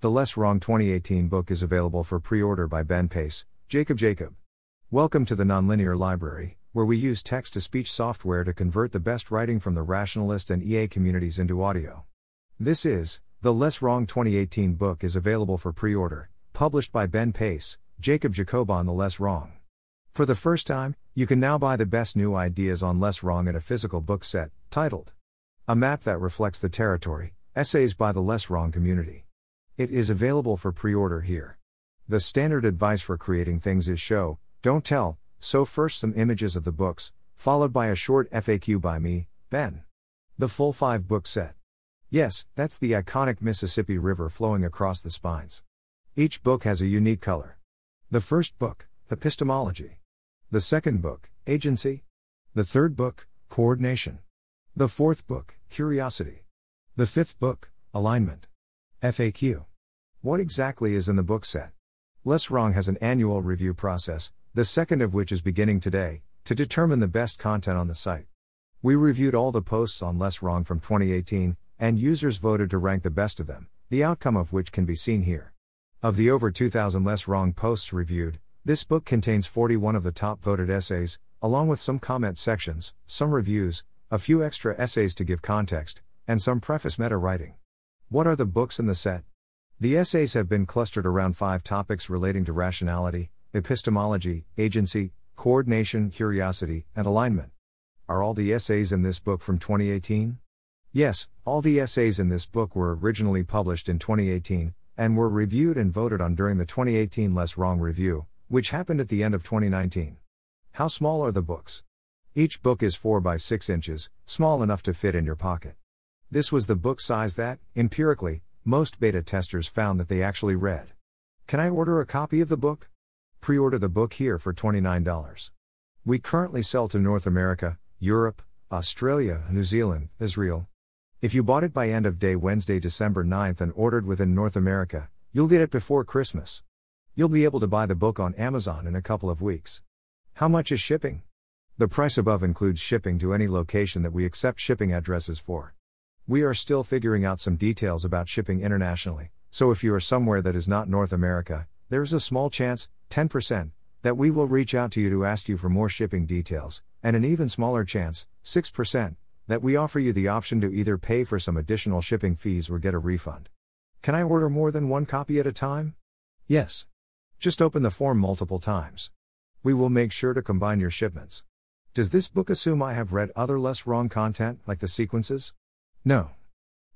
The Less Wrong 2018 book is available for pre order by Ben Pace, Jacob Jacob. Welcome to the Nonlinear Library, where we use text to speech software to convert the best writing from the rationalist and EA communities into audio. This is, The Less Wrong 2018 book is available for pre order, published by Ben Pace, Jacob Jacob on The Less Wrong. For the first time, you can now buy the best new ideas on Less Wrong in a physical book set, titled A Map That Reflects the Territory Essays by the Less Wrong Community. It is available for pre order here. The standard advice for creating things is show, don't tell, so first some images of the books, followed by a short FAQ by me, Ben. The full five book set. Yes, that's the iconic Mississippi River flowing across the spines. Each book has a unique color. The first book, Epistemology. The second book, Agency. The third book, Coordination. The fourth book, Curiosity. The fifth book, Alignment. FAQ. What exactly is in the book set? Less Wrong has an annual review process, the second of which is beginning today, to determine the best content on the site. We reviewed all the posts on Less Wrong from 2018, and users voted to rank the best of them, the outcome of which can be seen here. Of the over 2,000 Less Wrong posts reviewed, this book contains 41 of the top voted essays, along with some comment sections, some reviews, a few extra essays to give context, and some preface meta writing. What are the books in the set? The essays have been clustered around five topics relating to rationality, epistemology, agency, coordination, curiosity, and alignment. Are all the essays in this book from 2018? Yes, all the essays in this book were originally published in 2018, and were reviewed and voted on during the 2018 Less Wrong Review, which happened at the end of 2019. How small are the books? Each book is 4 by 6 inches, small enough to fit in your pocket. This was the book size that, empirically, most beta testers found that they actually read. Can I order a copy of the book? Pre order the book here for $29. We currently sell to North America, Europe, Australia, New Zealand, Israel. If you bought it by end of day Wednesday, December 9th and ordered within North America, you'll get it before Christmas. You'll be able to buy the book on Amazon in a couple of weeks. How much is shipping? The price above includes shipping to any location that we accept shipping addresses for. We are still figuring out some details about shipping internationally, so if you are somewhere that is not North America, there is a small chance, 10%, that we will reach out to you to ask you for more shipping details, and an even smaller chance, 6%, that we offer you the option to either pay for some additional shipping fees or get a refund. Can I order more than one copy at a time? Yes. Just open the form multiple times. We will make sure to combine your shipments. Does this book assume I have read other less wrong content, like the sequences? No.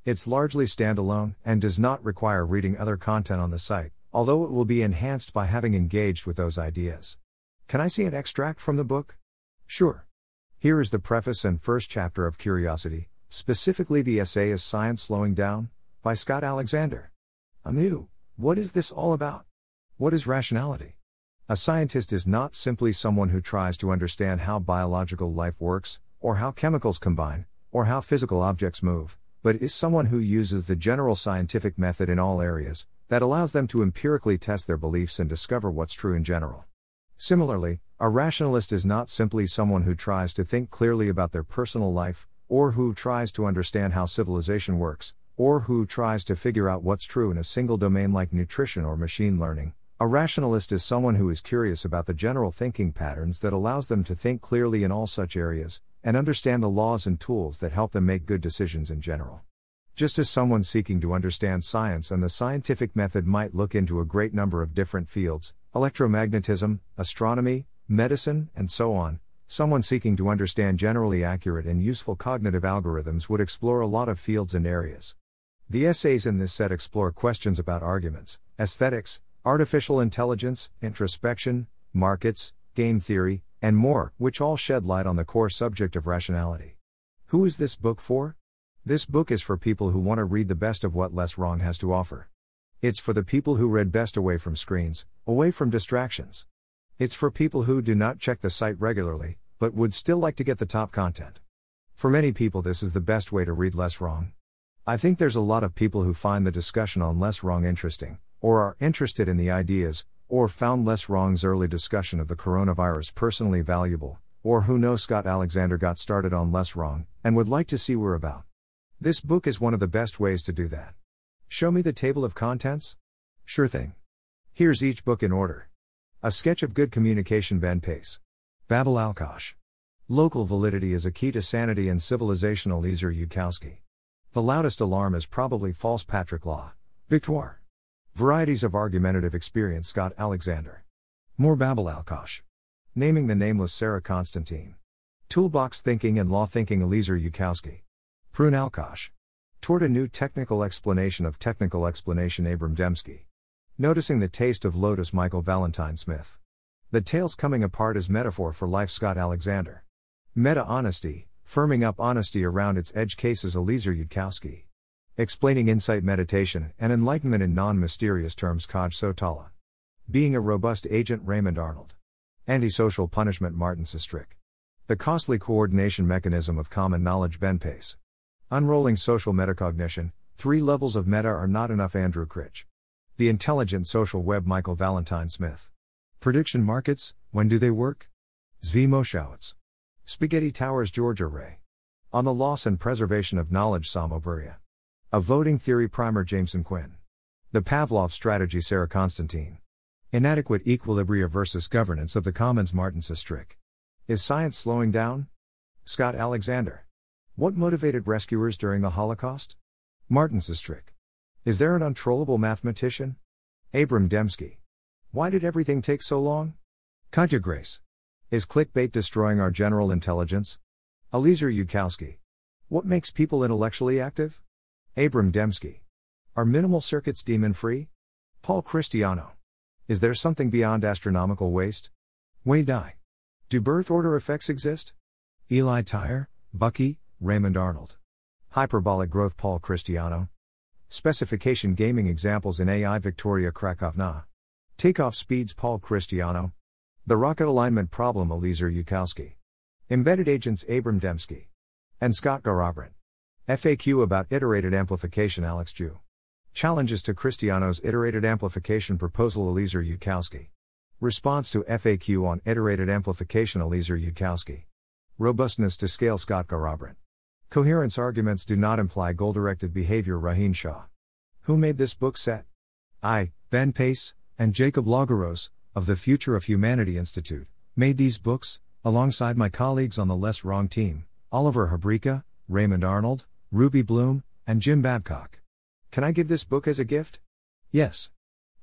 It's largely standalone and does not require reading other content on the site, although it will be enhanced by having engaged with those ideas. Can I see an extract from the book? Sure. Here is the preface and first chapter of Curiosity, specifically the essay Is Science Slowing Down? by Scott Alexander. Amu, what is this all about? What is rationality? A scientist is not simply someone who tries to understand how biological life works, or how chemicals combine, or how physical objects move, but is someone who uses the general scientific method in all areas, that allows them to empirically test their beliefs and discover what's true in general. Similarly, a rationalist is not simply someone who tries to think clearly about their personal life, or who tries to understand how civilization works, or who tries to figure out what's true in a single domain like nutrition or machine learning. A rationalist is someone who is curious about the general thinking patterns that allows them to think clearly in all such areas, and understand the laws and tools that help them make good decisions in general. Just as someone seeking to understand science and the scientific method might look into a great number of different fields electromagnetism, astronomy, medicine, and so on someone seeking to understand generally accurate and useful cognitive algorithms would explore a lot of fields and areas. The essays in this set explore questions about arguments, aesthetics, artificial intelligence, introspection, markets, game theory, and more, which all shed light on the core subject of rationality. Who is this book for? This book is for people who want to read the best of what Less Wrong has to offer. It's for the people who read best away from screens, away from distractions. It's for people who do not check the site regularly, but would still like to get the top content. For many people, this is the best way to read Less Wrong. I think there's a lot of people who find the discussion on Less Wrong interesting, or are interested in the ideas, or found Less Wrong's early discussion of the coronavirus personally valuable, or who know Scott Alexander got started on Less Wrong, and would like to see we're about. This book is one of the best ways to do that. Show me the table of contents? Sure thing. Here's each book in order. A Sketch of Good Communication Ben Pace. Babble alkjash. Local validity is a key to sanity and civilization Eliezer Yudkowsky. The loudest alarm is probably false Patrick Law. Victoire. Varieties of argumentative experience Scott Alexander. More Babble alkjash. Naming the nameless Sarah Constantine. Toolbox Thinking and Law Thinking Eliezer Yudkowsky. Prune alkjash. Toward a new technical explanation of technical explanation Abram Demski. Noticing the taste of lotus Michael Valentine Smith. The tails coming apart as metaphor for life Scott Alexander. Meta honesty, firming up honesty around its edge cases Eliezer Yudkowsky. Explaining insight meditation and enlightenment in non mysterious terms Kaj Sotala. Being a robust agent Raymond Arnold. Antisocial punishment Martin Sustrik. The costly coordination mechanism of common knowledge Ben Pace. Unrolling social metacognition, three levels of meta are not enough Andrew Critch. The intelligent social web Michael Valentine Smith. Prediction markets, when do they work? Zvi Mowshowitz. Spaghetti Towers Georgia Ray. On the Loss and Preservation of Knowledge Samo Burja. A Voting Theory Primer Jameson Quinn. The Pavlov Strategy Sarah Constantine. Inadequate Equilibria versus Governance of the Commons Martin Sustrik. Is Science Slowing Down? Scott Alexander. What motivated rescuers during the Holocaust? Martin Sustrik. Is there an untrollable mathematician? Abram Demski. Why did everything take so long? Katja Grace. Is clickbait destroying our general intelligence? Eliezer Yudkowsky. What makes people intellectually active? Abram Demski. Are minimal circuits demon free? Paul Christiano. Is there something beyond astronomical waste? Wei Dai. Do birth order effects exist? Eli Tyre, Bucky, Raymond Arnold. Hyperbolic growth Paul Christiano. Specification gaming examples in AI Victoria Krakovna. Takeoff speeds Paul Christiano. The rocket alignment problem Eliezer Yudkowsky. Embedded agents Abram Demski. And Scott Garrabrant. FAQ about iterated amplification Alex Zhu. Challenges to Christiano's iterated amplification proposal Eliezer Yudkowsky. Response to FAQ on iterated amplification Eliezer Yudkowsky. Robustness to scale Scott Garrabrant. Coherence arguments do not imply goal directed behavior Rohin Shah. Who made this book set? I, Ben Pace, and Jacob Lagerros, of the Future of Humanity Institute, made these books, alongside my colleagues on the Less Wrong team, Oliver Habryka, Raymond Arnold, Ruby Bloom, and Jim Babcock. Can I give this book as a gift? Yes.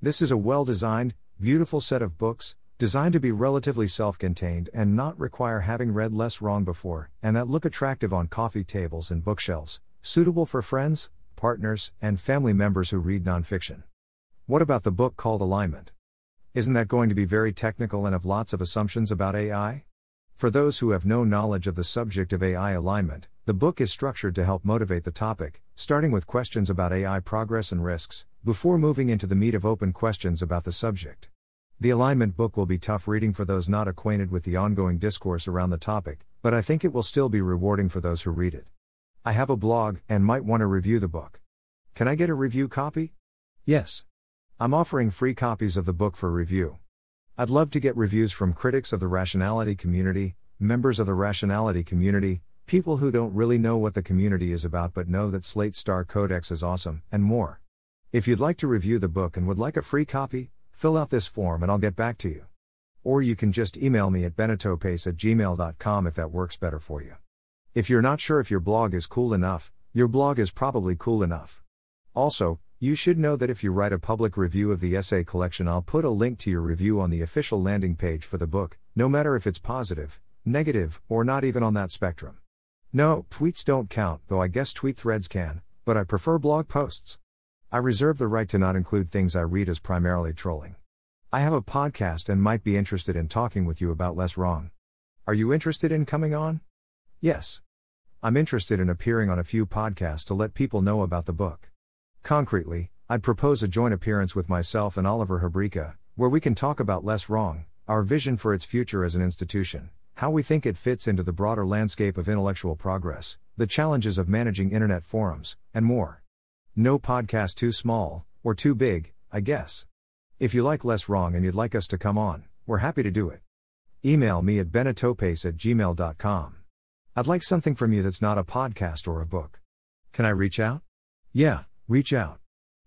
This is a well designed, beautiful set of books, designed to be relatively self contained and not require having read Less Wrong before, and that look attractive on coffee tables and bookshelves, suitable for friends, partners, and family members who read nonfiction. What about the book called Alignment? Isn't that going to be very technical and have lots of assumptions about AI? For those who have no knowledge of the subject of AI alignment, the book is structured to help motivate the topic, starting with questions about AI progress and risks, before moving into the meat of open questions about the subject. The alignment book will be tough reading for those not acquainted with the ongoing discourse around the topic, but I think it will still be rewarding for those who read it. I have a blog and might want to review the book. Can I get a review copy? Yes. I'm offering free copies of the book for review. I'd love to get reviews from critics of the rationality community, members of the rationality community, people who don't really know what the community is about but know that Slate Star Codex is awesome, and more. If you'd like to review the book and would like a free copy, fill out this form and I'll get back to you. Or you can just email me at benitopace at gmail.com if that works better for you. If you're not sure if your blog is cool enough, your blog is probably cool enough. Also, you should know that if you write a public review of the essay collection, I'll put a link to your review on the official landing page for the book, no matter if it's positive, negative, or not even on that spectrum. No, tweets don't count, though I guess tweet threads can, but I prefer blog posts. I reserve the right to not include things I read as primarily trolling. I have a podcast and might be interested in talking with you about Less Wrong. Are you interested in coming on? Yes. I'm interested in appearing on a few podcasts to let people know about the book. Concretely, I'd propose a joint appearance with myself and Oliver Habryka, where we can talk about Less Wrong, our vision for its future as an institution, how we think it fits into the broader landscape of intellectual progress, the challenges of managing internet forums, and more. No podcast too small, or too big, I guess. If you like Less Wrong and you'd like us to come on, we're happy to do it. Email me at benitopace at gmail.com. I'd like something from you that's not a podcast or a book. Can I reach out? Yeah, Reach out.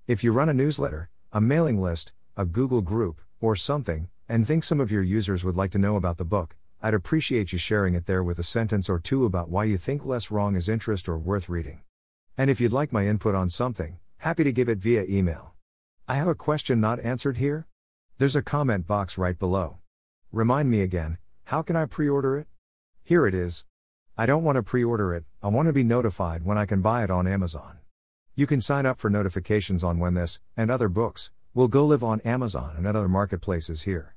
If you run a newsletter, a mailing list, a Google group, or something, and think some of your users would like to know about the book, I'd appreciate you sharing it there with a sentence or two about why you think Less Wrong is interest or worth reading. And if you'd like my input on something, happy to give it via email. I have a question not answered here? There's a comment box right below. Remind me again, how can I pre order it? Here it is. I don't want to pre order it, I want to be notified when I can buy it on Amazon. You can sign up for notifications on when this, and other books, will go live on Amazon and other marketplaces here.